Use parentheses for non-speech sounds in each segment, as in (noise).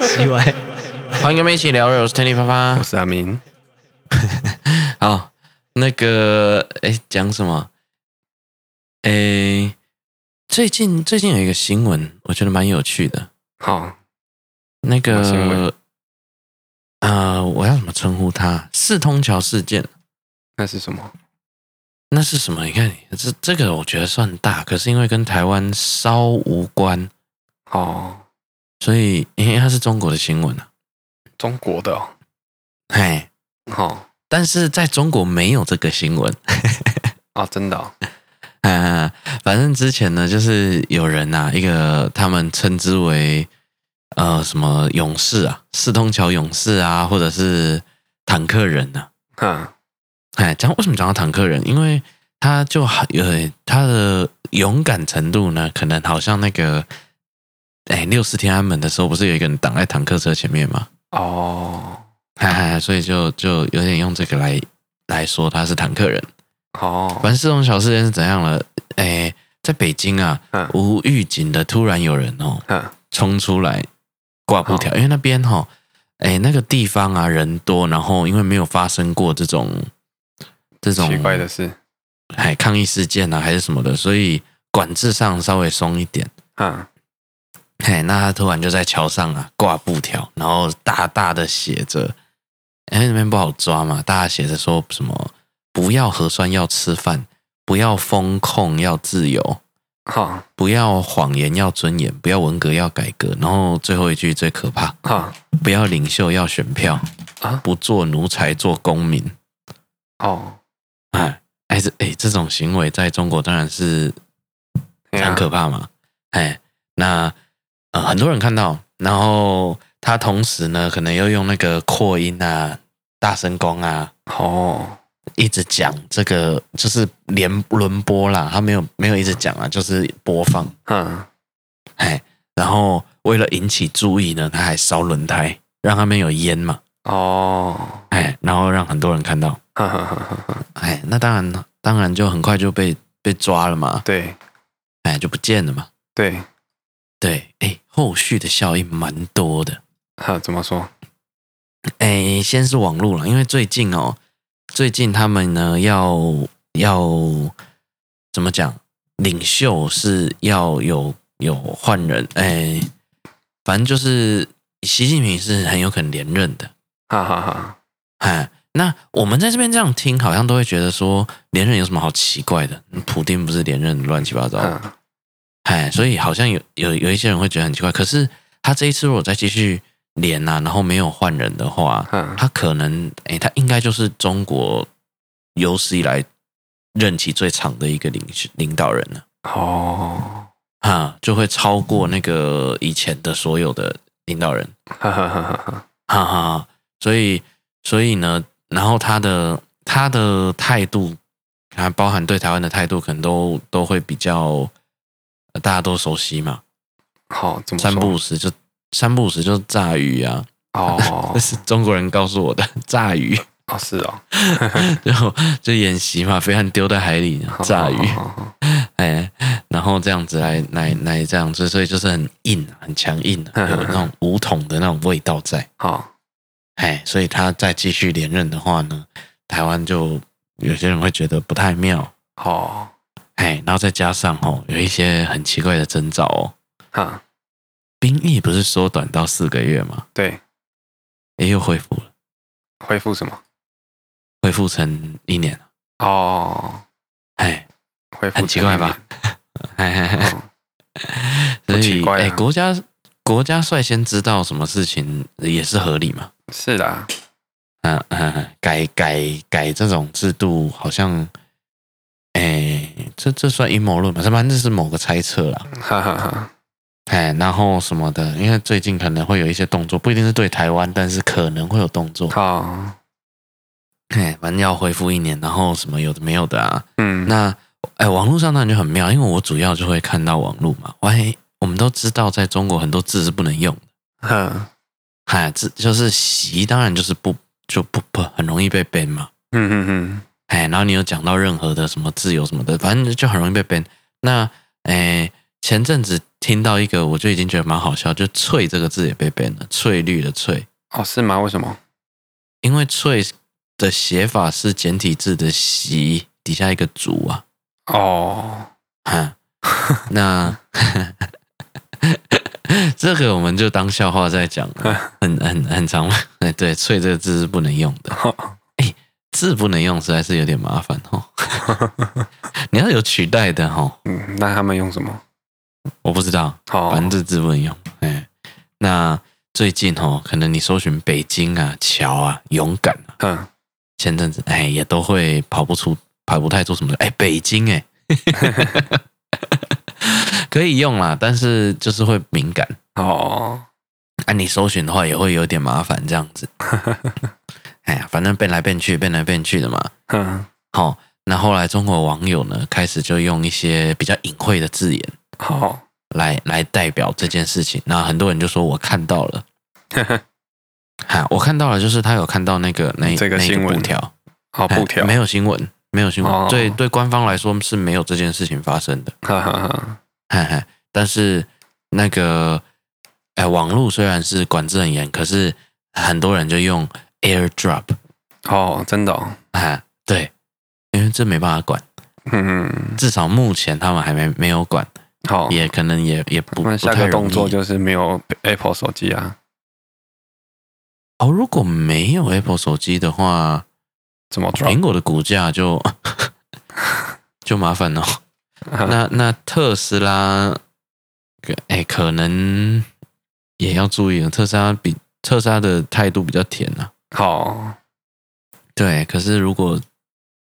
奇怪，欢迎跟我们一起聊，我是 Tanny 发发，我是阿明。(laughs) 好，那个，哎，讲什么？哎，最近最近有一个新闻，我觉得蛮有趣的。好，那个，呃，我要怎么称呼它？四通桥事件，那是什么？那是什么？你看，这这个我觉得算大，可是因为跟台湾稍无关哦，所以因为它是中国的新闻啊，中国的哦，嘿，好，但是在中国没有这个新闻。(laughs) 啊，真的，啊，反正之前呢，就是有人呐、啊，一个他们称之为呃什么勇士啊，四通桥勇士啊，或者是坦克人呐、啊，嗯。哎，讲为什么讲到坦克人？因为他就有他的勇敢程度呢，可能好像那个，哎，六四天安门的时候，不是有一个人挡在坦克车前面吗？哦，哈哈，所以就就有点用这个来来说他是坦克人。哦，反正这种小事件是怎样了？哎，在北京啊，嗯、无预警的突然有人哦，嗯、冲出来挂布条，因为那边哈、哦，哎，那个地方啊人多，然后因为没有发生过这种。这种奇怪的事，哎，抗议事件啊，还是什么的，所以管制上稍微松一点。嗯，嘿，那他突然就在桥上啊挂布条，然后大大的写着，哎，那边不好抓嘛，大家写着说什么不要核酸要吃饭，不要风控要自由，好，不要谎言要尊严，不要文革要改革，然后最后一句最可怕，哈，不要领袖要选票，啊，不做奴才做公民，哦。哎，哎，这哎，这种行为在中国当然是很可怕嘛。哎，那呃，很多人看到，然后他同时呢，可能又用那个扩音啊、大声公啊，哦，一直讲这个，就是连轮播啦，他没有没有一直讲啊，就是播放。嗯，哎，然后为了引起注意呢，他还烧轮胎，让他们有烟嘛。哦，哎，然后让很多人看到。哈哈哈哈哈！哎，那当然，当然就很快就被被抓了嘛。对，哎，就不见了嘛。对，对，哎，后续的效应蛮多的。哈，怎么说？哎，先是网络了，因为最近哦，最近他们呢要要怎么讲？领袖是要有有换人，哎，反正就是习近平是很有可能连任的。哈哈哈！哎。那我们在这边这样听，好像都会觉得说连任有什么好奇怪的？普丁不是连任乱七八糟，哎、嗯，所以好像有有有一些人会觉得很奇怪。可是他这一次如果再继续连啊，然后没有换人的话，嗯、他可能哎，他应该就是中国有史以来任期最长的一个领领导人了。哦，啊，就会超过那个以前的所有的领导人。哈哈哈哈哈，哈哈，所以所以呢？然后他的他的态度，还包含对台湾的态度，可能都都会比较，大家都熟悉嘛。好，怎么三不五时就三不五时就炸鱼啊！哦，(laughs) 这是中国人告诉我的炸鱼。哦，是哦，(laughs) 就就演习嘛，飞弹丢在海里炸鱼，(laughs) 哎，然后这样子来来来这样子，所以就是很硬很强硬的，有那种武统的那种味道在。好。哎，所以他再继续连任的话呢，台湾就有些人会觉得不太妙。哦，哎，然后再加上哦，有一些很奇怪的征兆哦。哈，兵役不是缩短到四个月吗？对，哎，又恢复了。恢复什么？恢复成一年。哦，哎，恢复很奇怪吧？哎，所以哎，国家。国家率先知道什么事情也是合理嘛？是的，嗯嗯，改改改这种制度好像，哎，这这算阴谋论吗？反正这是某个猜测啦。哈哈哈。哎，然后什么的，因为最近可能会有一些动作，不一定是对台湾，但是可能会有动作。好，哎，反正要恢复一年，然后什么有的没有的啊。嗯，那哎，网络上当然就很妙，因为我主要就会看到网络嘛。喂。我们都知道，在中国很多字是不能用的。嗯，哎，字就是习，当然就是不就不不很容易被 ban 嘛。嗯嗯嗯。哎，然后你有讲到任何的什么自由什么的，反正就很容易被 ban。那哎，前阵子听到一个，我就已经觉得蛮好笑，就“翠”这个字也被 ban 了，“翠绿”的“翠”。哦，是吗？为什么？因为“翠”的写法是简体字的“习”底下一个“竹”啊。哦，哈，那 (laughs) 这个我们就当笑话在讲了，很很很长。哎，(laughs) 对，“翠”这个字是不能用的。(laughs) 哎，字不能用，实在是有点麻烦哦。(laughs) 你要有取代的哈。嗯，那他们用什么？我不知道，反正这字不能用。哎，那最近哦，可能你搜寻北京啊、桥啊、勇敢啊，嗯，前阵子哎也都会跑不出，跑不太出什么。哎，北京哎，(laughs) 可以用啦，但是就是会敏感哦。按你搜寻的话，也会有点麻烦这样子。(laughs) 哎呀，反正变来变去，变来变去的嘛。嗯，好，那后来中国网友呢，开始就用一些比较隐晦的字眼。好，来来代表这件事情。那很多人就说我看到了，(laughs) 哈，我看到了，就是他有看到那个那这个新闻。条，好布条，没有新闻，没有新闻，对对，官方来说是没有这件事情发生的，哈 (laughs) 哈哈，哈哈。但是那个，哎，网络虽然是管制很严，可是很多人就用 AirDrop，哦，真的，哦，哈，对，因为这没办法管，嗯，至少目前他们还没没有管。好，也可能也也不那下个动作就是没有 Apple 手机啊。哦，如果没有 Apple 手机的话，怎么苹果的股价就 (laughs) 就麻烦了。(laughs) 那那特斯拉，哎，可能也要注意了。特斯拉比特斯拉的态度比较甜呐。好，对，可是如果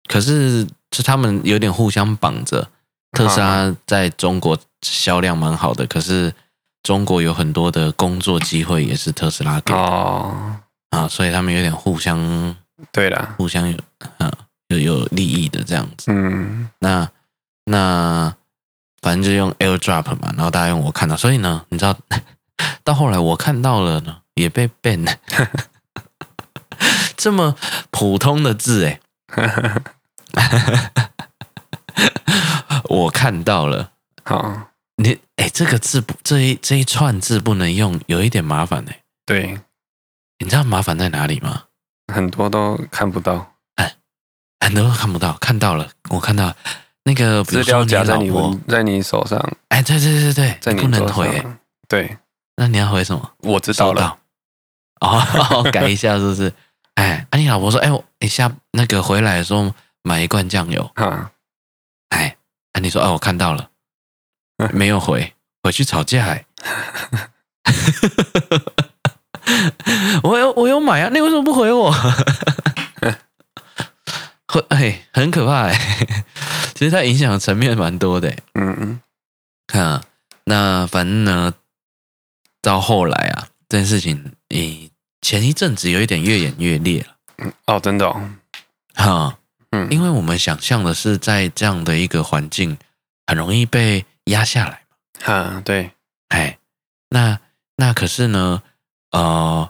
可是是他们有点互相绑着。特斯拉在中国销量蛮好的，可是中国有很多的工作机会也是特斯拉给的。哦啊，所以他们有点互相对啦，互相有啊有有利益的这样子。嗯，那那反正就用 AirDrop 嘛，然后大家用我看到，所以呢，你知道 (laughs) 到后来我看到了呢，也被 ban 了，(laughs) 这么普通的字哎。(laughs) 我看到了，好，你哎，这个字不，这一这一串字不能用，有一点麻烦呢。对，你知道麻烦在哪里吗？很多都看不到，哎，很多都看不到，看到了，我看到那个资料夹在你在你手上，哎，对对对对，在你不能回，对，那你要回什么？我知道了，哦，(laughs) 改一下是不是？哎，啊，你老婆说，哎，我你下那个回来的时候买一罐酱油，哈。哎，啊，你说，哦，我看到了，没有回，回去吵架，哎，(laughs) 我有我有买啊，你为什么不回我？(laughs) 会，哎，很可怕，哎，其实它影响的层面蛮多的，嗯嗯，看啊，那反正呢，到后来啊，这件事情，诶，前一阵子有一点越演越烈了，嗯，哦，真的，哦，哈。嗯，因为我们想象的是在这样的一个环境，很容易被压下来嘛。哈，对，哎，那那可是呢，呃，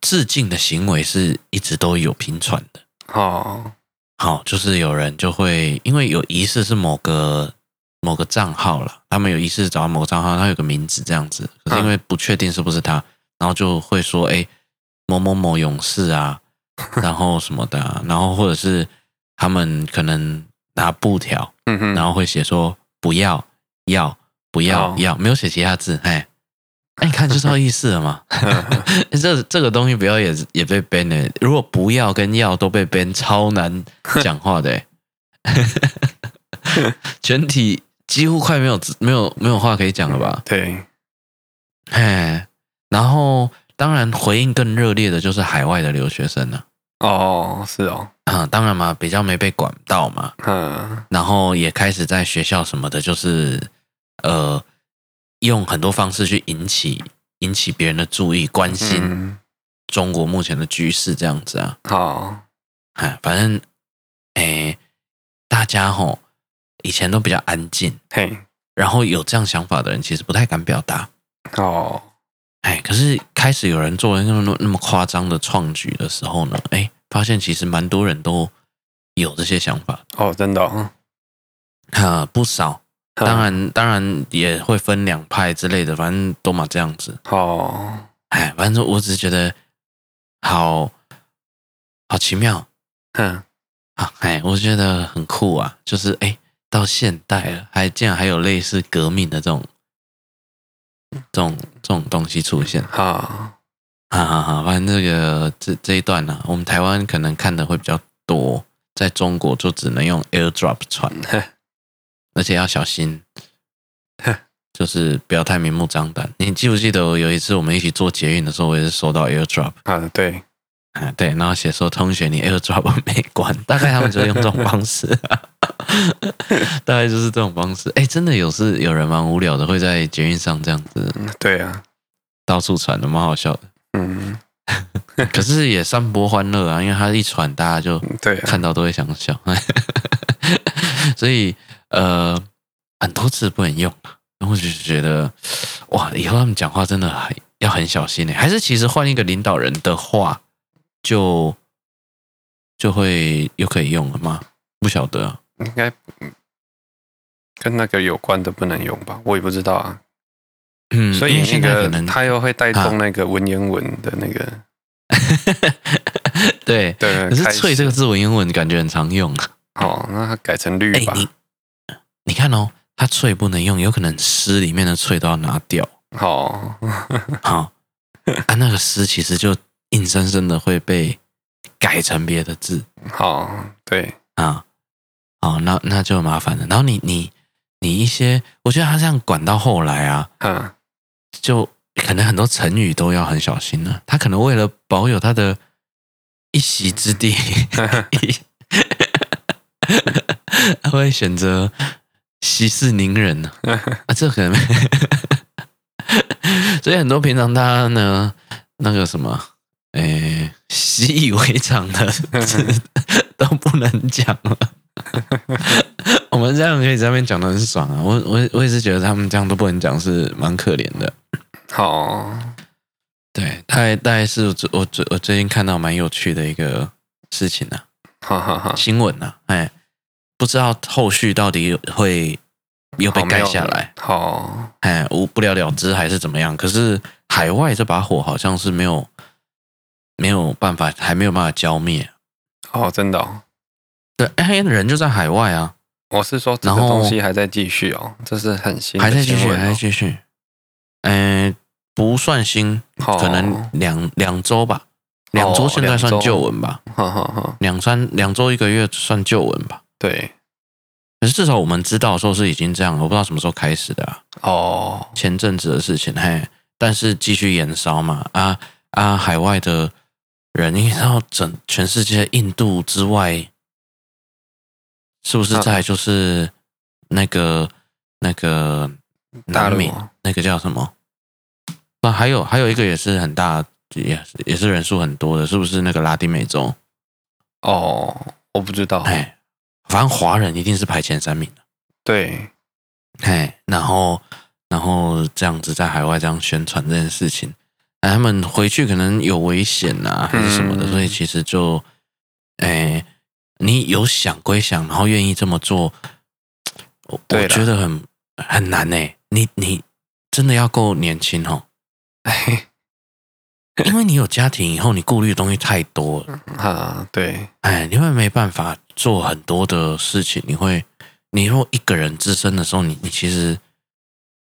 致敬的行为是一直都有频传的。哦，好，就是有人就会因为有疑似是某个某个账号了，他们有疑似找到某个账号，他有个名字这样子，可是因为不确定是不是他，然后就会说，哎，某某某勇士啊，(laughs) 然后什么的啊，然后或者是。他们可能拿布条，嗯哼，然后会写说不要要不要要，没有写其他字，哎，(laughs) 哎，你看就知道意思了嘛。(laughs) 这这个东西不要也也被 ban 了。如果不要跟要都被 ban，超难讲话的，全体几乎快没有没有没有话可以讲了吧？对，哎，然后当然回应更热烈的就是海外的留学生了。哦，是哦，啊，当然嘛，比较没被管到嘛，嗯，然后也开始在学校什么的，就是呃，用很多方式去引起引起别人的注意，关心中国目前的局势这样子啊。好，哎，反正哎，大家吼以前都比较安静，嘿，然后有这样想法的人其实不太敢表达。哦。哎，可是开始有人做了那么那么夸张的创举的时候呢，哎，发现其实蛮多人都有这些想法。哦，真的，哦，啊，不少。当然当然也会分两派之类的，反正都嘛这样子。哦，哎，反正我只是觉得好好奇妙，哼，啊，哎，我觉得很酷啊，就是哎，到现代了，还竟然还有类似革命的这种这种这种东西出现。好。哈哈哈，反正这个这这一段呢、啊，我们台湾可能看的会比较多，在中国就只能用 AirDrop 传，(laughs) 而且要小心，就是不要太明目张胆。你记不记得我有一次我们一起做捷运的时候，我也是收到 AirDrop 啊？对，啊对，然后写说同学你 AirDrop 没关，大概他们就用这种方式，(laughs) 大概就是这种方式。哎，真的有是有人蛮无聊的，会在捷运上这样子，对啊，到处传的，蛮好笑的。嗯，(laughs) 可是也散播欢乐啊，因为他一传，大家就对看到都会想笑，啊、(laughs) 所以呃很多次不能用，然后就觉得哇，以后他们讲话真的很要很小心呢。还是其实换一个领导人的话，就就会又可以用了吗？不晓得、啊，应该跟那个有关的不能用吧？我也不知道啊。嗯，所以那个它又会带动那个文言文的那个，(laughs) 对对。可是“翠”这个字文言文感觉很常用啊。哦，那它改成“绿”吧。你你看哦，它“翠”不能用，有可能诗里面的“翠”都要拿掉。好，好啊，那个诗其实就硬生生的会被改成别的字。好，对啊，好，那那就麻烦了。然后你你你一些，我觉得他这样管到后来啊，嗯。就可能很多成语都要很小心了。他可能为了保有他的一席之地，(laughs) 他会选择息事宁人呢。(laughs) 啊，这可能，(laughs) 所以很多平常他呢，那个什么，诶，习以为常的词都不能讲了。我们这样可以在那边讲的很爽啊！我我我也是觉得他们这样都不能讲，是蛮可怜的。好，对，大概大概是我我我最近看到蛮有趣的一个事情呢、啊，好好好，新闻呢、啊，哎，不知道后续到底会又被盖下来，好，哎，无不了了之还是怎么样？可是海外这把火好像是没有没有办法，还没有办法浇灭。哦，真的、哦，对，哎，人就在海外啊。我是说，这个东西还在继续哦，这是很新、哦，还在继续，还在继续。嗯、呃，不算新，可能两两周吧，两周现在算旧闻吧。两三两周一个月算旧闻吧。对，可是至少我们知道说是已经这样，我不知道什么时候开始的、啊。哦，前阵子的事情，嘿，但是继续延烧嘛。啊啊，海外的人，你知道整全世界印度之外。是不是在就是那个那个南美那个叫什么？啊，还有还有一个也是很大，也是也是人数很多的，是不是那个拉丁美洲？哦，我不知道。哎，反正华人一定是排前三名的。对，哎，然后然后这样子在海外这样宣传这件事情，哎，他们回去可能有危险啊，还是什么的，所以其实就哎。你有想归想，然后愿意这么做，我我觉得很很难呢。你你真的要够年轻哦，(laughs) 哎，因为你有家庭以后，你顾虑的东西太多了啊。对，哎，你会没办法做很多的事情。你会，你如果一个人自身的时候，你你其实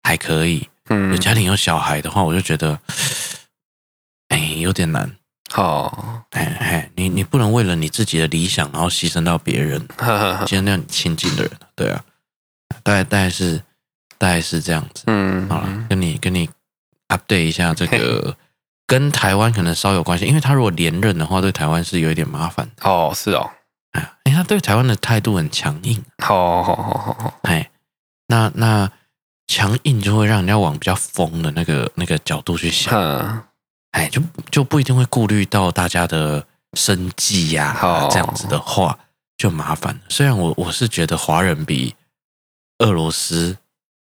还可以。嗯，有家庭有小孩的话，我就觉得，哎，有点难。好，哎哎，你你不能为了你自己的理想，然后牺牲到别人，(laughs) 尽量你亲近的人，对啊，大概大概是大概是这样子，嗯，好了，跟你跟你 update 一下这个，(laughs) 跟台湾可能稍有关系，因为他如果连任的话，对台湾是有一点麻烦。哦，是哦，哎，他对台湾的态度很强硬，好好好好好，哎，那那强硬就会让人家往比较疯的那个那个角度去想。哎，就就不一定会顾虑到大家的生计呀，这样子的话就麻烦。虽然我我是觉得华人比俄罗斯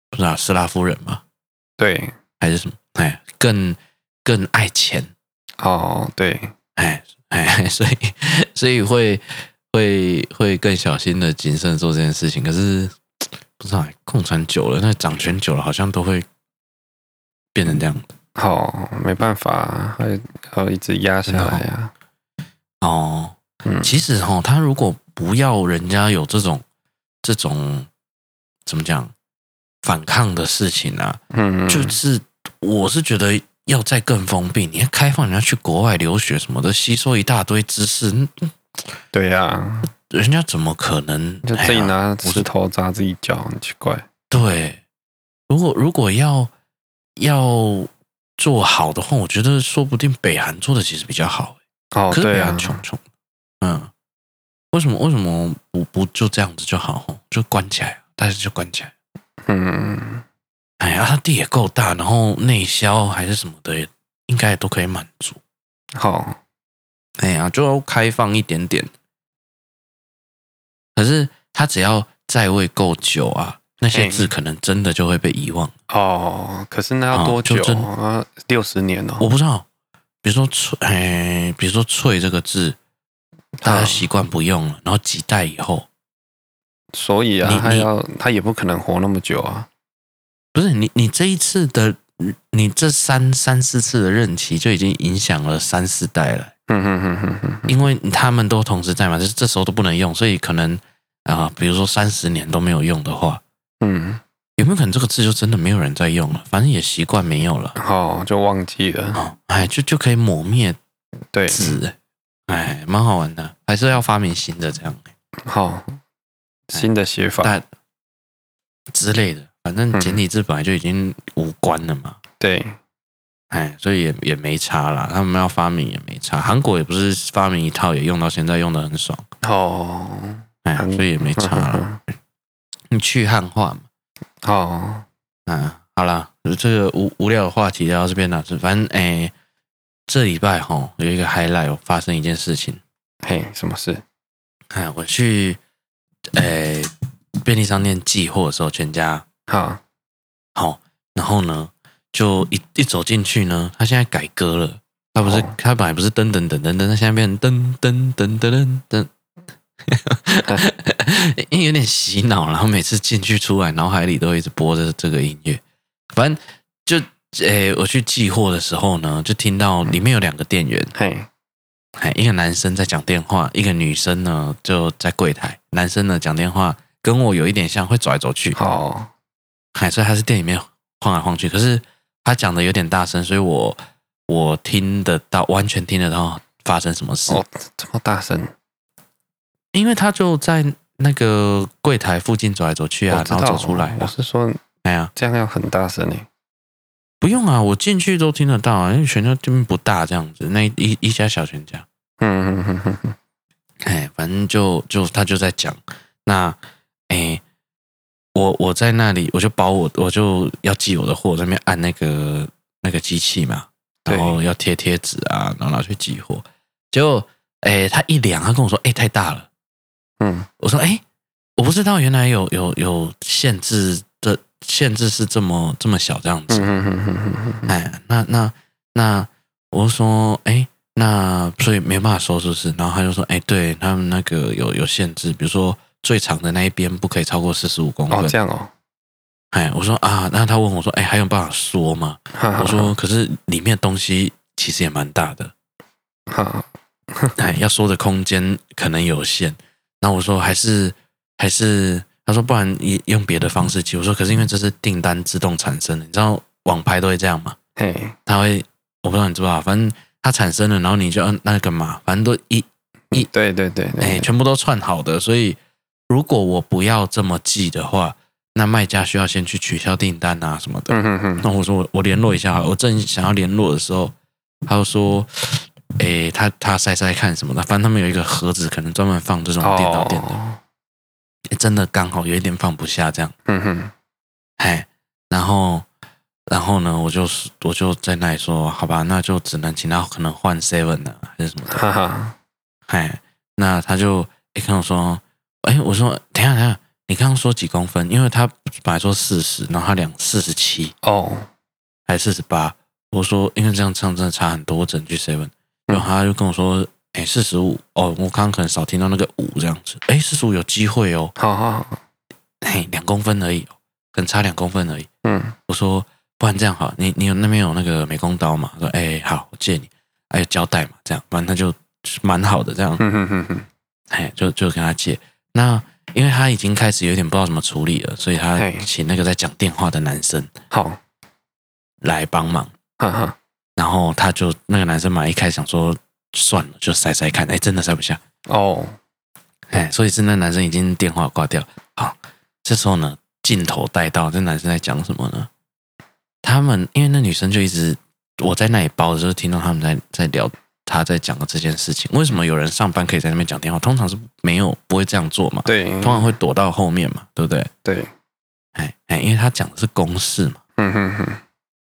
不知道斯拉夫人嘛，对，还是什么，哎，更更爱钱哦，对，哎哎，(laughs) 所以所以会会会更小心的谨慎做这件事情。可是不知道，共产久了，那掌权久了，好像都会变成这样。好，没办法，还要一直压下来啊。哦，嗯，其实哈，他如果不要人家有这种这种怎么讲反抗的事情啊，嗯，就是我是觉得要再更封闭，你要开放人家去国外留学什么的，吸收一大堆知识，对呀，人家怎么可能就自己拿石头砸自己脚？很奇怪。对，如果如果要要。做好的话，我觉得说不定北韩做的其实比较好。哦，可是北韩穷穷，嗯，为什么为什么不不就这样子就好？就关起来，大家就关起来。嗯，哎呀，他地也够大，然后内销还是什么的，应该也都可以满足。好，哎呀，就要开放一点点。可是他只要在位够久啊。那些字可能真的就会被遗忘哦。可是那要多久啊？六十年哦。我不知道。比如说“翠”，哎，比如说“翠”这个字，大家习惯不用了，然后几代以后，所以啊，他要他也不可能活那么久啊。不是你，你这一次的，你这三三四次的任期就已经影响了三四代了。嗯嗯嗯嗯嗯，因为他们都同时在嘛，就是这时候都不能用，所以可能啊，比如说三十年都没有用的话。嗯，有没有可能这个字就真的没有人在用了？反正也习惯没有了，哦，就忘记了，哦，哎，就就可以抹灭对。字，哎，蛮好玩的，还是要发明新的这样，好，新的写法。但之类的，反正简体字本来就已经无关了嘛，对，哎，所以也也没差啦，他们要发明也没差，韩国也不是发明一套也用到现在用的很爽，哦，哎，所以也没差了。(laughs) 你去汉化嘛？哦，嗯，好了，这个无无聊的话题聊到这边了。反正哎，这礼拜哈有一个 highlight 发生一件事情。嘿，什么事？哎，我去哎便利商店寄货的时候，全家好，好，然后呢，就一一走进去呢，他现在改歌了。他不是，他本来不是噔噔噔噔噔，他现在变成噔噔噔噔噔噔。(laughs) 因为有点洗脑，然后每次进去出来，脑海里都一直播着这个音乐。反正就诶、欸，我去寄货的时候呢，就听到里面有两个店员，嘿，哎，一个男生在讲电话，一个女生呢就在柜台。男生呢讲电话跟我有一点像，会走来走去。哦，哎，所以他是店里面晃来晃去，可是他讲的有点大声，所以我我听得到，完全听得到发生什么事。哦，这么大声。因为他就在那个柜台附近走来走去啊，然后走出来。我是说，哎呀，这样要很大声呢？不用啊，我进去都听得到啊，因为全家这边不大，这样子，那一一家小全家。嗯嗯嗯嗯嗯。哎，反正就就他就在讲，那哎，我我在那里，我就把我我就要寄我的货，在那边按那个那个机器嘛，然后要贴贴纸啊，然后拿去寄货。结果哎，他一量，他跟我说，哎，太大了。嗯，我说，哎，我不知道原来有有有限制的限制是这么这么小这样子。嗯嗯嗯嗯哎，那那那，我说，哎，那所以没办法收，是不是？然后他就说，哎，对他们那个有有限制，比如说最长的那一边不可以超过四十五公分。哦，这样哦。哎，我说啊，那他问我说，哎，还有办法缩吗？我说，可是里面东西其实也蛮大的。哈，哎，要说的空间可能有限。那我说还是还是，他说不然你用别的方式寄。我说可是因为这是订单自动产生的，你知道网拍都会这样吗？嘿，他会，我不知道你知不知道，反正它产生了，然后你就按那个嘛，反正都一一对对对，哎，全部都串好的。所以如果我不要这么寄的话，那卖家需要先去取消订单啊什么的。嗯哼哼。那我说我我联络一下，我正想要联络的时候，他就说。诶，他他塞塞看什么的，反正他们有一个盒子，可能专门放这种电脑电的，真的刚好有一点放不下这样。嗯哼，哎，然后然后呢，我就我就在那里说，好吧，那就只能请他可能换 seven 了，还是什么的。哈哈，(laughs) 哎，那他就诶跟我说，哎，我说等下等下，你刚刚说几公分？因为他本来说四十，然后他量四十七哦，还是四十八？我说因为这样唱真的差很多，我只能去 seven。然后他就跟我说：“哎，四十五哦，我刚刚可能少听到那个五这样子。哎，四十五有机会哦。好好好，嘿，两公公分而已，可能差两公分而已。嗯，我说不然这样好，你你有那边有那个美工刀嘛？说哎好，我借你，还有胶带嘛？这样，不然他就蛮好的这样。嗯哼哼哼，哎，就就跟他借。那因为他已经开始有点不知道怎么处理了，所以他请那个在讲电话的男生好来帮忙。哈哈，然后他就那个男生嘛，一开始想说算了，就塞塞看，哎，真的塞不下。哦。哎，所以是那男生已经电话挂掉。好，这时候呢，镜头带到这男生在讲什么呢？他们因为那女生就一直我在那里包的时候，听到他们在在聊，他在讲的这件事情。为什么有人上班可以在那边讲电话？通常是没有不会这样做嘛？对，通常会躲到后面嘛，对不对？对，哎哎，因为他讲的是公事嘛。嗯哼哼，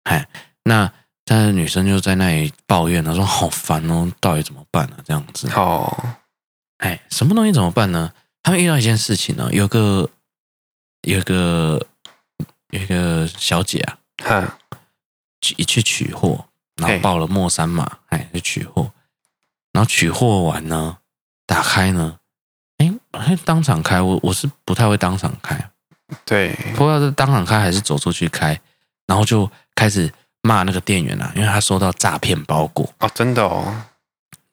哎，那但是女生就在那里抱怨，她说好烦哦，到底怎么办呢？这样子。哦。哎，什么东西怎么办呢？他们遇到一件事情呢，有个有个有一个小姐啊，哈，去去取货，然后报了莫三码，哎，去取货，然后取货完呢，打开呢，哎，当场开，我我是不太会当场开，对，不知道是当场开还是走出去开，然后就开始骂那个店员啊，因为他收到诈骗包裹哦，真的哦。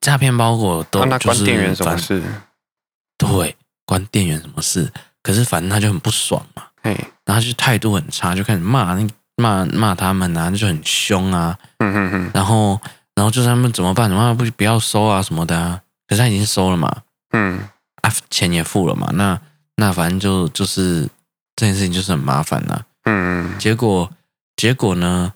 诈骗包裹都就是、啊、那关店员什么事？对，关店员什么事？可是反正他就很不爽嘛，嘿，然后就态度很差，就开始骂那骂骂他们啊，就很凶啊，然后然后就是他们怎么办？怎么办？不不要收啊什么的啊？可是他已经收了嘛，嗯，啊钱也付了嘛，那那反正就就是这件事情就是很麻烦呐、啊，嗯嗯，结果结果呢，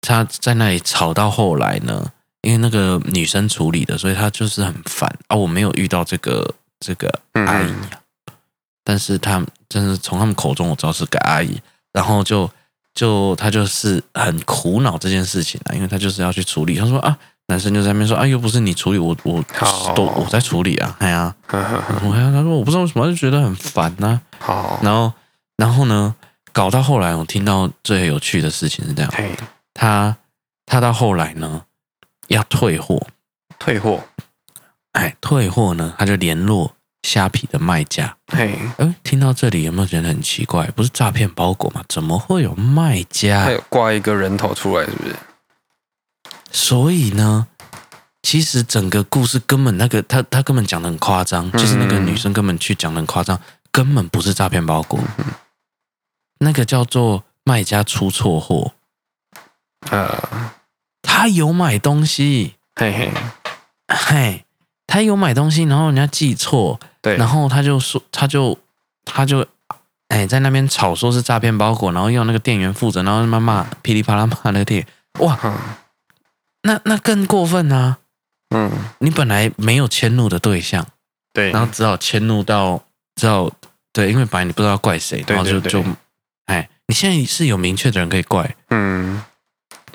他在那里吵到后来呢。因为那个女生处理的，所以他就是很烦啊。我没有遇到这个这个阿姨，嗯、但是他真是从他们口中我知道是个阿姨，然后就就他就是很苦恼这件事情啊，因为他就是要去处理。他说啊，男生就在那边说啊，又不是你处理，我我都我在处理啊，哎呀，(laughs) 我呀，他说我不知道为什么就觉得很烦呐、啊。好，然后然后呢，搞到后来我听到最有趣的事情是这样，他他到后来呢。要退货，退货，哎，退货呢？他就联络虾皮的卖家。嘿，哎，听到这里有没有觉得很奇怪？不是诈骗包裹吗？怎么会有卖家？还有挂一个人头出来，是不是？所以呢，其实整个故事根本那个他他根本讲的很夸张，就是那个女生根本去讲的很夸张，根本不是诈骗包裹，那个叫做卖家出错货，呃。他有买东西，嘿嘿，嘿，他有买东西，然后人家记错，对，然后他就说，他就他就哎在那边吵说是诈骗包裹，然后要那个店员负责，然后他妈骂噼里啪啦骂那个店，哇，嗯、那那更过分啊！嗯，你本来没有迁怒的对象，对，然后只好迁怒到，只好对，因为本来你不知道怪谁，然后就就哎，你现在是有明确的人可以怪，嗯，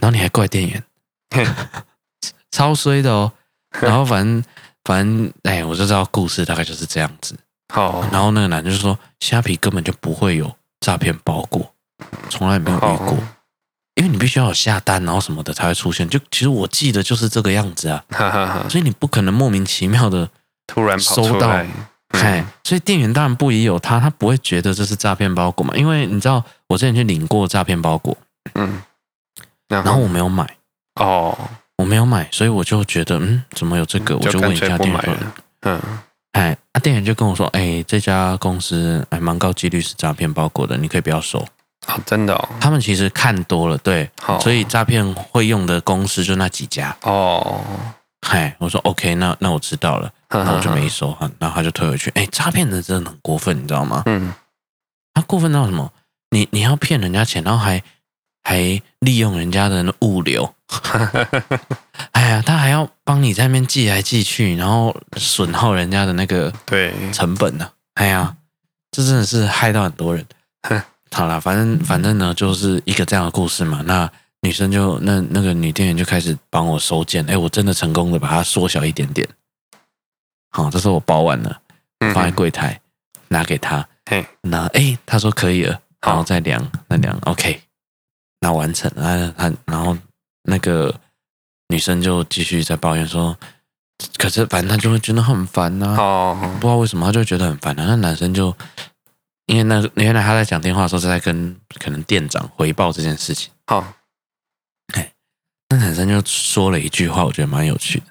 然后你还怪店员。(laughs) 超衰的哦，(laughs) 然后反正反正哎，我就知道故事大概就是这样子。好，然后那个男的就说，虾皮根本就不会有诈骗包裹，从来没有遇过，因为你必须要有下单，然后什么的才会出现。就其实我记得就是这个样子啊，所以你不可能莫名其妙的突然收到，哎，所以店员当然不疑有他，他不会觉得这是诈骗包裹嘛，因为你知道我之前去领过诈骗包裹，嗯，然后我没有买。哦，我没有买，所以我就觉得，嗯，怎么有这个？我就问一下店员，嗯，哎，啊，店员就跟我说，哎，这家公司还蛮高几率是诈骗包裹的，你可以不要收。哦，真的哦？他们其实看多了，对，所以诈骗会用的公司就那几家。哦，嗨，我说 OK，那那我知道了，那我就没收，然后他就退回去。哎，诈骗的真的很过分，你知道吗？嗯，他过分到什么？你你要骗人家钱，然后还。还利用人家的物流，(laughs) 哎呀，他还要帮你在那边寄来寄去，然后损耗人家的那个对成本呢、啊？哎呀，这真的是害到很多人。(laughs) 好啦，反正反正呢，就是一个这样的故事嘛。那女生就那那个女店员就开始帮我收件，哎，我真的成功的把它缩小一点点。好，这是我包完了，放在柜台，拿给他。嘿，那哎，他说可以了，然后再量，再量，OK。那完成了，他然后那个女生就继续在抱怨说，可是反正他就会觉得很烦呐、啊，哦，不知道为什么他就觉得很烦啊。那男生就因为那原来他在讲电话的时候是在跟可能店长回报这件事情。好，哎，那男生就说了一句话，我觉得蛮有趣的。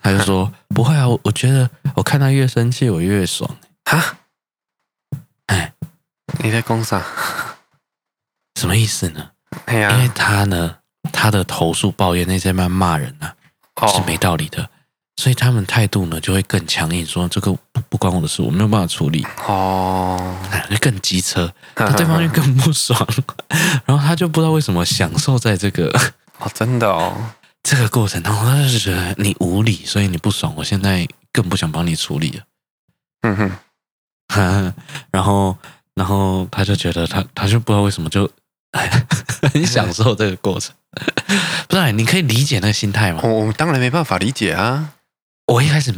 他就说：“不会啊，我我觉得我看他越生气，我越爽。”哈，哎，你在讲啥？什么意思呢？哎呀，因为他呢，他的投诉、抱怨那些骂骂人呢、啊，是没道理的。所以他们态度呢就会更强硬，说这个不不关我的事，我没有办法处理。哦，就更机车，(laughs) 那对方就更不爽，(laughs) 然后他就不知道为什么享受在这个 (laughs) 哦，真的哦，这个过程当中，他就是觉得你无理，所以你不爽。我现在更不想帮你处理了。嗯哼，然后然后他就觉得他他就不知道为什么就 (laughs) 很享受这个过程。(laughs) 不是，你可以理解那个心态吗？我当然没办法理解啊。我一开始，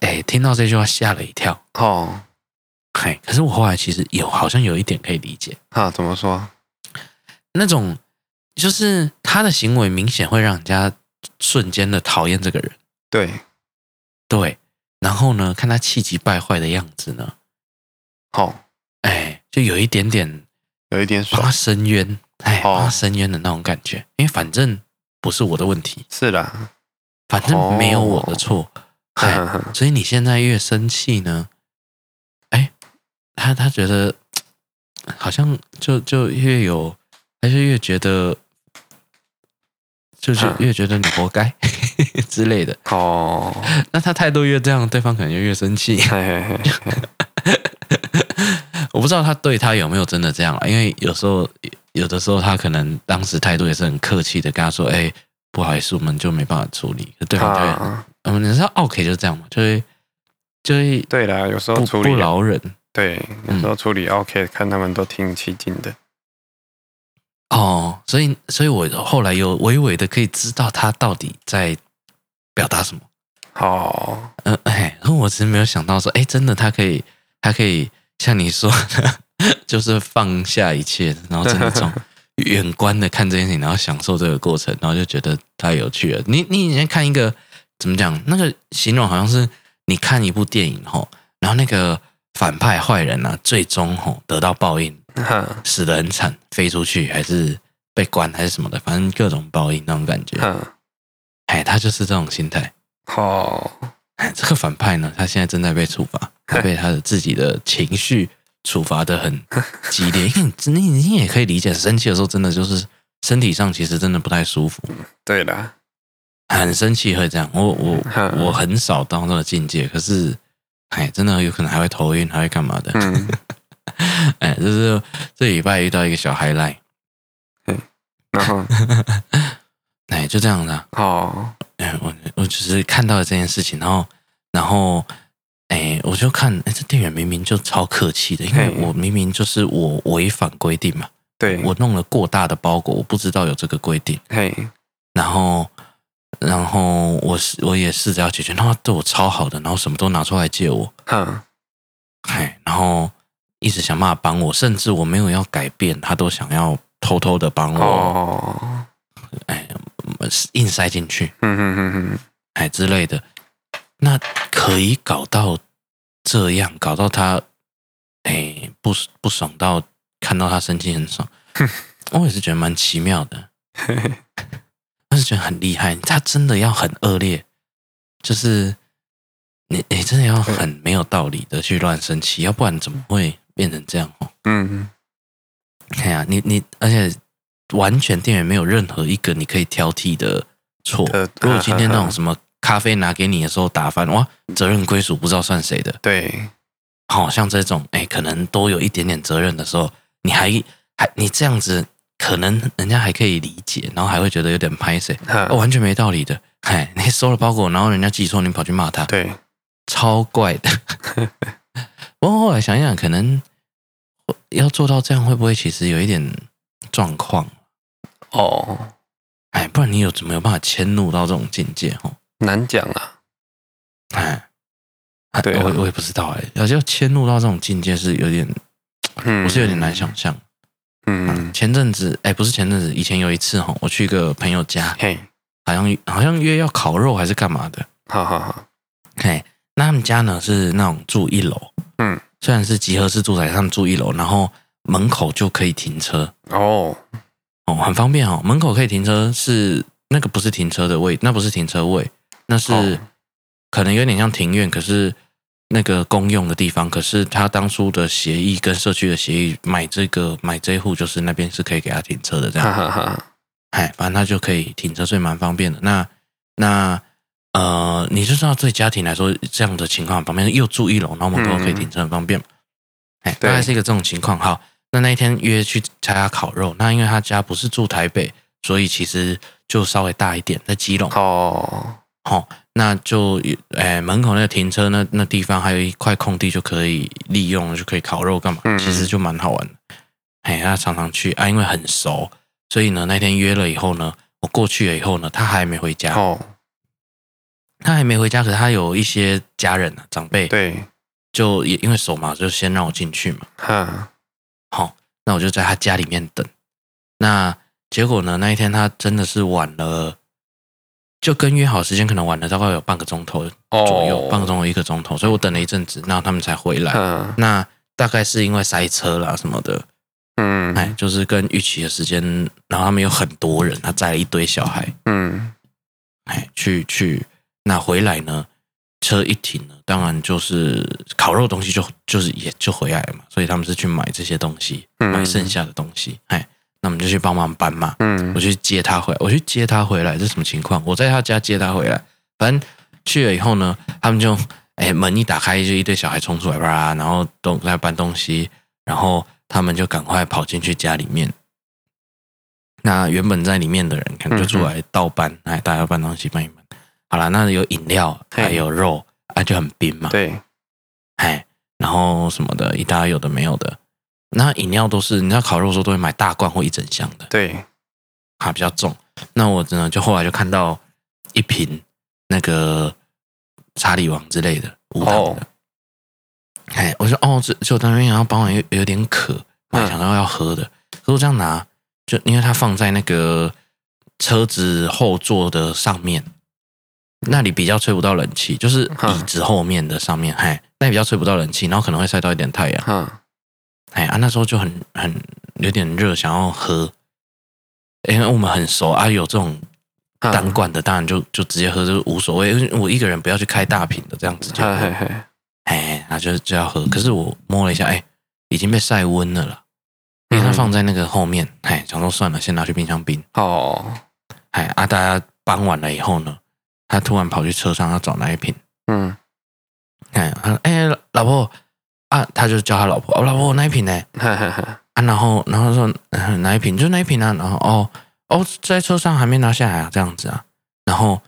哎、欸，听到这句话吓了一跳。哦，嘿，可是我后来其实有好像有一点可以理解。啊，怎么说？那种就是他的行为明显会让人家瞬间的讨厌这个人。对，对。然后呢，看他气急败坏的样子呢，好、哦，哎、欸，就有一点点，有一点爽，帮他伸冤，哎，帮他伸冤的那种感觉。因为反正不是我的问题。是啦。反正没有我的错，哎、哦，所以你现在越生气呢，哎，他他觉得好像就就越有，他就越觉得，就是越觉得你活该 (laughs) 之类的。哦，那他态度越这样，对方可能就越生气。我 (laughs) 不知道他对他有没有真的这样了，因为有时候有的时候他可能当时态度也是很客气的，跟他说：“哎。”不好意思，我们就没办法处理。对方对，我们你知道，OK 就是这样嘛，就会就会对啦，有时候处理不饶人，对，有时候处理 OK，看他们都挺起劲的。哦，所以，所以我后来有微微的可以知道他到底在表达什么。哦，嗯，哎，然后我其实没有想到说，哎，真的他可以，他可以像你说的，(laughs) 就是放下一切，然后真的这种。(laughs) 远观的看这件事情，然后享受这个过程，然后就觉得太有趣了。你你以前看一个怎么讲？那个形容好像是你看一部电影吼，然后那个反派坏人啊，最终吼得到报应，死得很惨，飞出去还是被关还是什么的，反正各种报应那种感觉。哎，他就是这种心态。哦，这个反派呢，他现在正在被处罚，他被他的自己的情绪。处罚的很激烈，因为你你也可以理解，生气的时候真的就是身体上其实真的不太舒服。对的，很生气会这样。我我我很少到那个境界，可是哎，真的有可能还会头晕，还会干嘛的？嗯，(laughs) 哎，就是这礼拜遇到一个小孩来，然后 (laughs) 哎就这样的哦。哎，我我只是看到了这件事情，然后然后。哎，我就看，哎，这店员明明就超客气的，因为我明明就是我违反规定嘛，对，我弄了过大的包裹，我不知道有这个规定，嘿，然后，然后我是，我也试着要解决，他对我超好的，然后什么都拿出来借我，嗯，哎，然后一直想办法帮我，甚至我没有要改变，他都想要偷偷的帮我，哦，哎，硬塞进去，嗯嗯嗯嗯，哎之类的。那可以搞到这样，搞到他哎不不爽到看到他生气很爽，(laughs) 我也是觉得蛮奇妙的，我是觉得很厉害。他真的要很恶劣，就是你你真的要很没有道理的去乱生气，要不然怎么会变成这样哦？嗯，看呀，你你而且完全店员没有任何一个你可以挑剔的错。如果今天那种什么。咖啡拿给你的时候打翻，哇，责任归属不知道算谁的。对，好像这种哎，可能都有一点点责任的时候，你还还你这样子，可能人家还可以理解，然后还会觉得有点拍谁，哦，完全没道理的。哎，你收了包裹，然后人家寄错，你跑去骂他，对，超怪的。(laughs) 不过后来想一想，可能要做到这样，会不会其实有一点状况？哦，哎，不然你有怎么有办法迁怒到这种境界？哦。难讲啊，哎，对我我也不知道哎，要要迁入到这种境界是有点，我是有点难想象。嗯，前阵子哎，不是前阵子，以前有一次哈，我去一个朋友家，嘿，好像好像约要烤肉还是干嘛的，好好好，嘿，那他们家呢是那种住一楼，嗯，虽然是集合式住宅，他们住一楼，然后门口就可以停车。哦。哦，很方便哦。门口可以停车是那个不是停车的位，那不是停车位，那是、哦、可能有点像庭院，可是那个公用的地方。可是他当初的协议跟社区的协议，买这个买这一户就是那边是可以给他停车的，这样。哈哈哈。哎，反正他就可以停车，所以蛮方便的。那那。呃，你就知道对家庭来说这样的情况，旁边又住一楼，然后门口可以停车，很方便。哎、嗯，大概是一个这种情况。好，那那一天约去他家烤肉，那因为他家不是住台北，所以其实就稍微大一点，在基隆。哦，好、哦，那就哎门口那个停车那那地方还有一块空地就可以利用，就可以烤肉干嘛？其实就蛮好玩的。哎，他常常去啊，因为很熟，所以呢那天约了以后呢，我过去了以后呢，他还没回家。哦。他还没回家，可是他有一些家人啊，长辈，对，就也因为熟嘛，就先让我进去嘛。哈，好，那我就在他家里面等。那结果呢？那一天他真的是晚了，就跟约好时间可能晚了大概有半个钟头左右，哦、半个钟头一个钟头，所以我等了一阵子，然后他们才回来。嗯，那大概是因为塞车啦什么的。嗯，哎，就是跟预期的时间，然后他们有很多人，他载了一堆小孩。嗯，哎，去去。那回来呢？车一停了，当然就是烤肉东西就就是也就回来了嘛。所以他们是去买这些东西，买剩下的东西。哎，那我们就去帮忙搬嘛。嗯，我去接他回来，我去接他回来，这什么情况？我在他家接他回来，反正去了以后呢，他们就哎门一打开，就一堆小孩冲出来吧，然后都在搬东西，然后他们就赶快跑进去家里面。那原本在里面的人可能就出来倒搬，哎、嗯，大家搬东西搬一搬。好了，那有饮料，还有肉，啊，就很冰嘛。对，哎，然后什么的，一大有的没有的。那饮料都是，你知道烤肉的时候都会买大罐或一整箱的。对，啊，比较重。那我真的就后来就看到一瓶那个查理王之类的无糖的。哎、哦，我说哦，这就当然后傍晚有有点渴，我想到要喝的。可是我这样拿，就因为它放在那个车子后座的上面。那里比较吹不到冷气，就是椅子后面的上面，嗨，那里比较吹不到冷气，然后可能会晒到一点太阳。嗯，哎啊，那时候就很很有点热，想要喝，因为我们很熟啊，有这种单罐的，当然就就直接喝就无所谓，因为我一个人不要去开大瓶的这样子就，哎，那就就要喝。可是我摸了一下，哎，已经被晒温了啦，因为它放在那个后面，哎，想说算了，先拿去冰箱冰。哦，哎啊，大家搬完了以后呢？他突然跑去车上要找那一瓶，嗯，哎，哎，老婆啊，他就叫他老婆，哦，老婆我那一瓶呢？啊，然后，然后说哪一瓶？就那一瓶啊，然后哦，哦，在车上还没拿下来啊，这样子啊，然后，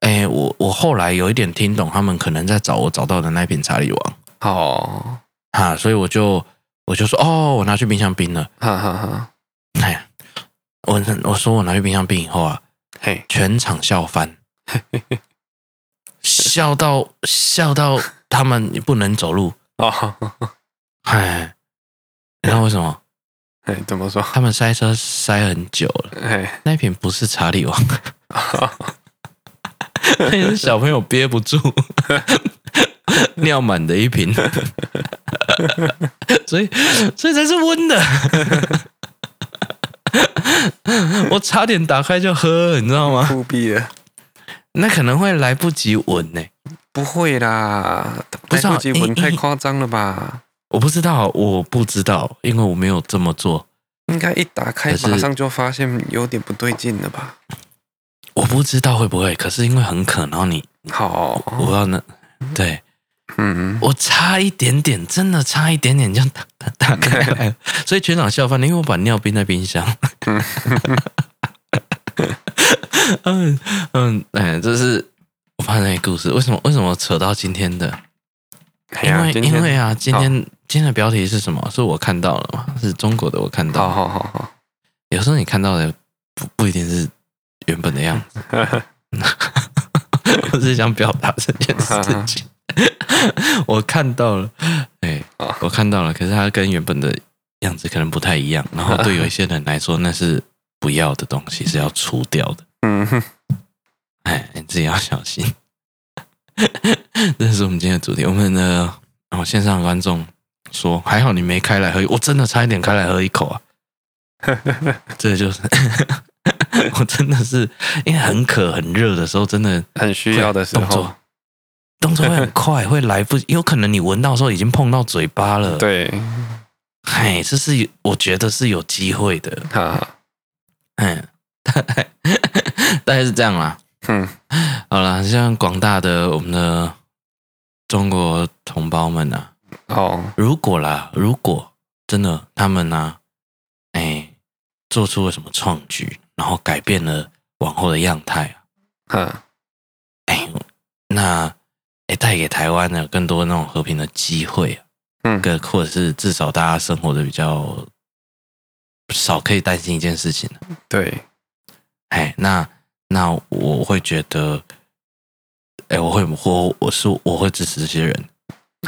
哎，我我后来有一点听懂，他们可能在找我找到的那一瓶查理王，哦，哈，所以我就我就说，哦，我拿去冰箱冰了，哈哈哈，哎，我我说我拿去冰箱冰以后啊，嘿，全场笑翻。(laughs) 笑到笑到他们不能走路哦，哎，你知道为什么？哎，怎么说？他们塞车塞很久了。哎，那瓶不是查理王，那是小朋友憋不住 (laughs) 尿满的一瓶，所以所以才是温的。我差点打开就喝，你知道吗？酷毙了。那可能会来不及闻呢？不会啦，来不及闻太夸张了吧？我不知道，我不知道，因为我没有这么做。应该一打开马上就发现有点不对劲了吧？我不知道会不会，可是因为很渴，然后你好，我要那对，嗯，我差一点点，真的差一点点就打打开来，(laughs) 所以全场笑翻了，因为我把尿冰在冰箱。嗯 (laughs) 嗯，哎，这是我发生一个故事。为什么为什么扯到今天的？因为因为啊，今天今天的标题是什么？是我看到了嘛？是中国的，我看到。好好好好。有时候你看到的不不一定是原本的样子。(laughs) 我是想表达这件事情。(laughs) 我看到了，哎，我看到了，可是它跟原本的样子可能不太一样。然后对有一些人来说，那是不要的东西，是要除掉的。嗯哼，自己要小心。(laughs) 这是我们今天的主题。我们的哦，线上观众说，还好你没开来喝，我真的差一点开来喝一口啊。(laughs) 这就是 (laughs) 我真的是因为很渴很热的时候，真的很需要的时候，动作，动作会很快，会来不及，有可能你闻到的时候已经碰到嘴巴了。对，哎，这是我觉得是有机会的。哈，嗯，大概大概是这样啦。嗯，好了，像广大的我们的中国同胞们呐、啊，哦，如果啦，如果真的他们呢、啊，哎。做出了什么创举，然后改变了往后的样态啊？嗯，哎，那哎，带给台湾呢更多那种和平的机会啊，嗯，个或者是至少大家生活的比较少，可以担心一件事情。对，哎，那那我会觉得，哎，我会我我是我会支持这些人。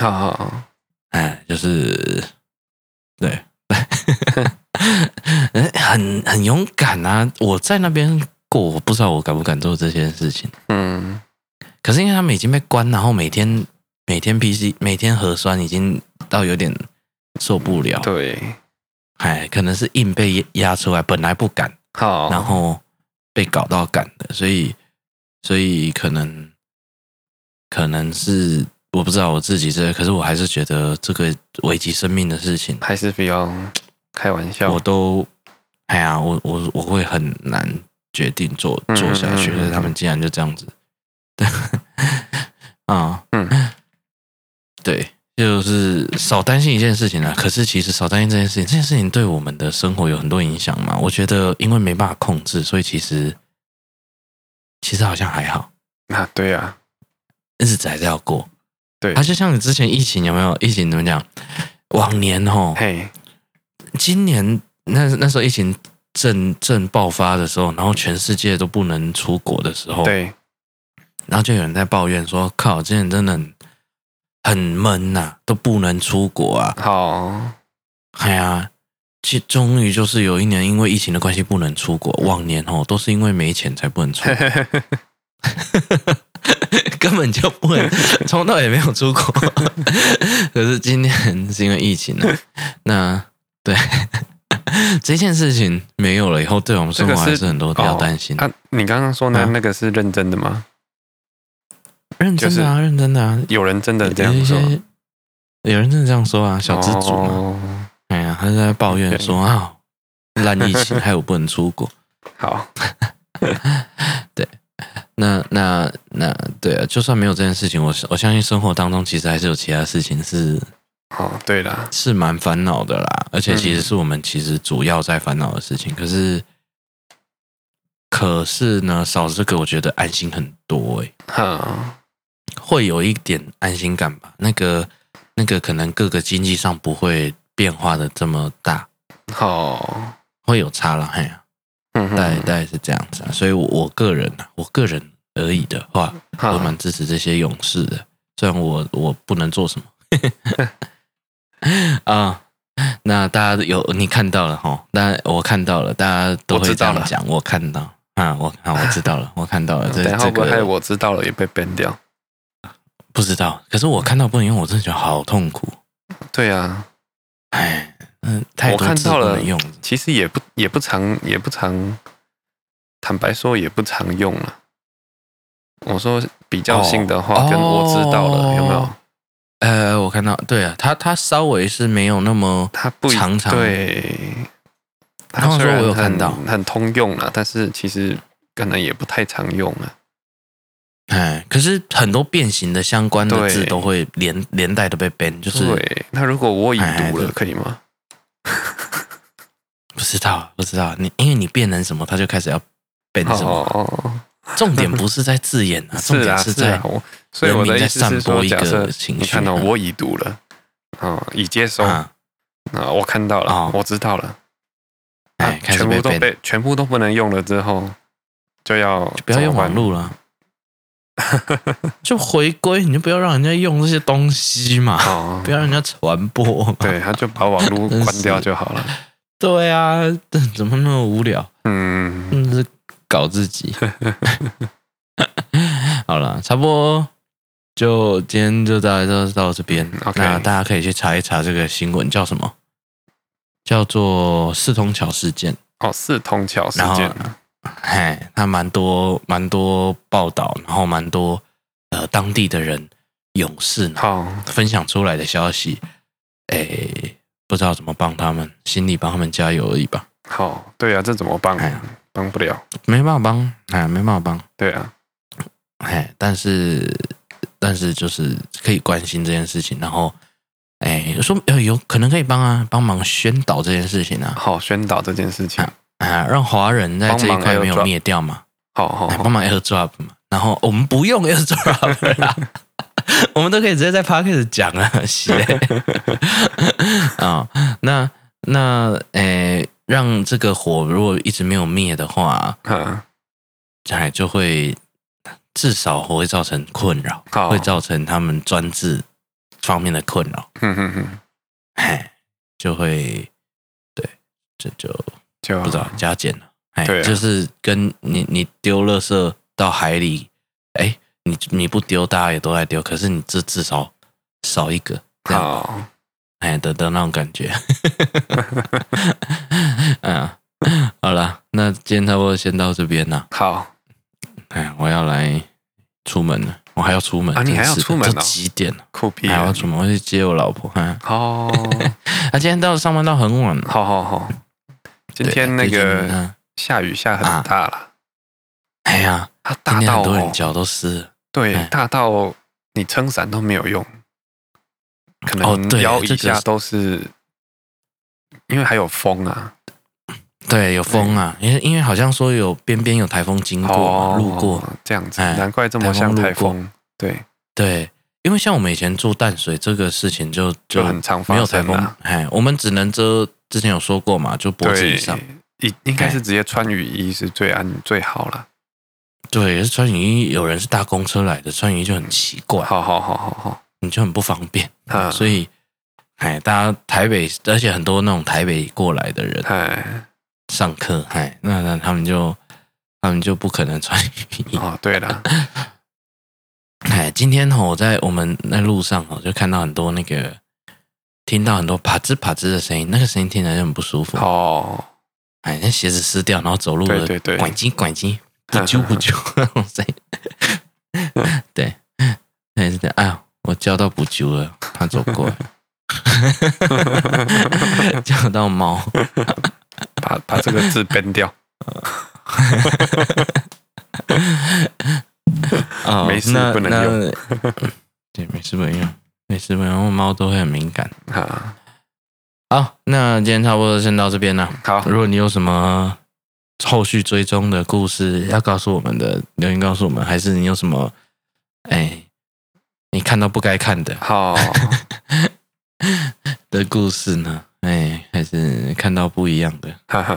好好好，哎，就是对。(laughs) 很很勇敢啊！我在那边过，我不知道我敢不敢做这件事情。嗯，可是因为他们已经被关，然后每天每天 PC 每天核酸，已经到有点受不了。对，哎，可能是硬被压出来，本来不敢，好，然后被搞到赶的，所以所以可能可能是我不知道我自己这，可是我还是觉得这个危及生命的事情还是比较。开玩笑，我都，哎呀，我我我会很难决定做做下去。可是他们竟然就这样子，对，(laughs) 啊，嗯，对，就是少担心一件事情啊。可是其实少担心这件事情，这件事情对我们的生活有很多影响嘛。我觉得因为没办法控制，所以其实其实好像还好啊。对呀，日子还是要过。对，它就像你之前疫情有没有？疫情怎么讲？往年哦，嘿。今年那那时候疫情正正爆发的时候，然后全世界都不能出国的时候，对，然后就有人在抱怨说：“靠，今年真的很很闷呐、啊，都不能出国啊。”好，哎呀，其实终于就是有一年因为疫情的关系不能出国，往年哦都是因为没钱才不能出国，(laughs) 根本就不能，从头也没有出国。(laughs) 可是今年是因为疫情呢，那。对 (laughs) 这件事情没有了以后，对我们生活还是很多比较担心。啊，你刚刚说呢那个是认真的吗？认真的啊，认真的啊，有人真的这样说，有人真的这样说啊，小资主嘛，哎呀，他在抱怨说啊，烂疫情害我不能出国。(laughs) 好，(laughs) 对，那那那对啊，就算没有这件事情，我我相信生活当中其实还是有其他事情是。哦，对啦，是蛮烦恼的啦，而且其实是我们其实主要在烦恼的事情。嗯、可是，可是呢，少这个，我觉得安心很多哎、欸，哈，会有一点安心感吧。那个，那个可能各个经济上不会变化的这么大，好，会有差了，嘿、啊，嗯哼，大概大概是这样子啊。所以我，我个人啊，我个人而已的话，我蛮支持这些勇士的。虽然我我不能做什么。(laughs) 啊，那大家有你看到了哈？那我看到了，大家都会这样讲。我，我看到啊，我啊，我知道了，我看到了。这会不会我知道了也被 ban 掉？不知道。可是我看到不能用，我真的觉得好痛苦。对啊，哎，嗯，太多字不能用。其实也不也不常也不常，坦白说也不常用了。我说比较性的话，跟我知道了有没有？呃，我看到，对啊，他他稍微是没有那么他不常常对，他虽然我有看到很通用了，但是其实可能也不太常用了。哎，可是很多变形的相关的字都会连连带的被 ban，就是对。那如果我已读了，可以吗？(laughs) 不知道，不知道。你因为你变成什么，他就开始要 ban 什么。哦重点不是在字眼啊，(laughs) 重点是在所以我的意思是说，假设你看到我已读了，啊，已接收啊，我看到了，我知道了，哎，全部都被全部都不能用了之后，就要不要用网络了，(laughs) 就回归，你就不要让人家用这些东西嘛，不要让人家传播，对，他就把网络关掉就好了。(laughs) 对啊，怎么那么无聊？嗯，是。搞自己，(laughs) 好了，差不多就今天就大概就到这边。那大家可以去查一查这个新闻叫什么？叫做四通桥事件。哦，四通桥事件。嘿，他蛮多蛮多报道，然后蛮多呃当地的人勇士好分享出来的消息。哎，不知道怎么帮他们，心里帮他们加油而已吧。好，对啊，这怎么帮？哎，帮不了，没办法帮，哎，没办法帮。对啊，哎，但是但是就是可以关心这件事情，然后哎，说呃有可能可以帮啊，帮忙宣导这件事情啊。好，宣导这件事情。啊，让华人在这一块没有灭掉嘛？好好，帮忙 AirDrop 嘛。然后我们不用 AirDrop 啦，(laughs) 我们都可以直接在 Podcast 讲啊，写 (laughs) 啊。那那诶，让这个火如果一直没有灭的话，嗯，哎，就会至少会造成困扰，会造成他们专制方面的困扰。嗯哼哼，哎，就会对，这就。就不知道加减了，哎，啊、就是跟你你丢垃圾到海里，哎，你你不丢，大家也都在丢，可是你这至少少一个，好，哎的的那种感觉，(laughs) 嗯，好了，那今天差不多先到这边了。好，哎，我要来出门了，我还要出门啊，你还要出门？都几点了？酷毙，还要出门，我去接我老婆。好，他 (laughs) 今天到上班到很晚，好好好。今天那个下雨下很大了，哎呀，它大到很多人脚都湿，对，大到你撑伞都没有用，可能摇一下都是，因为还有风啊，对，有风啊，因为因为好像说有边边有台风经过路过。这样子，难怪这么像台风，对。对，因为像我们以前住淡水这个事情就就很常没有台风，哎，我们只能遮。之前有说过嘛，就脖子以上，应应该是直接穿雨衣是最安最好了。对，是穿雨衣，有人是搭公车来的，穿雨衣就很奇怪。好好好好好，你就很不方便。啊，所以，哎，大家台北，而且很多那种台北过来的人，哎，上课，哎，那那他们就他们就不可能穿雨衣。哦，对了，(laughs) 哎，今天我在我们那路上哦，就看到很多那个。听到很多啪吱啪吱的声音，那个声音听起来就很不舒服。哦，哎，那鞋子湿掉，然后走路的拐机拐筋，不啾不啾那种声音。对，还是这样。哎呀，我叫到不啾了，他走过来，(laughs) 叫到猫，把把这个字编掉。(laughs) 哦，没事，不能用。对，没事不能用。没事，然后猫都会很敏感。好，好，那今天差不多先到这边了。好，如果你有什么后续追踪的故事要告诉我们的，留言告诉我们，还是你有什么哎，你看到不该看的，好 (laughs) 的故事呢？哎，还是看到不一样的，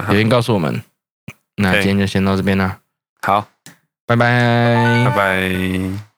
留言告诉我们。那今天就先到这边了。好，拜拜，拜拜。